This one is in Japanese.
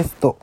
テスト。